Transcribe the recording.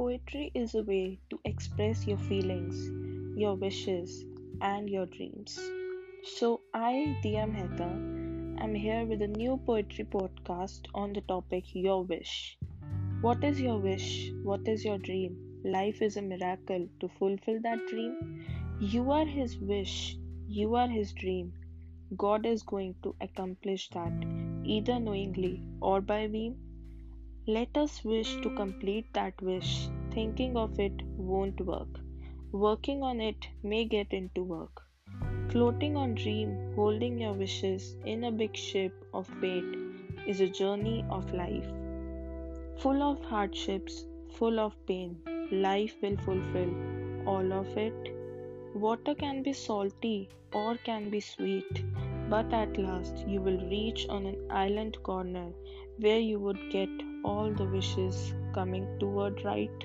is a way to express your feelings, your wishes, and your dreams. So, I, Dia Mehta, am here with a new poetry podcast on the topic Your Wish. What is your wish? What is your dream? Life is a miracle to fulfill that dream. You are His wish, you are His dream. God is going to accomplish that either knowingly or by whim. Let us wish to complete that wish. Thinking of it won't work. Working on it may get into work. Floating on dream, holding your wishes in a big ship of fate is a journey of life. Full of hardships, full of pain, life will fulfill all of it. Water can be salty or can be sweet, but at last you will reach on an island corner where you would get all the wishes coming toward right.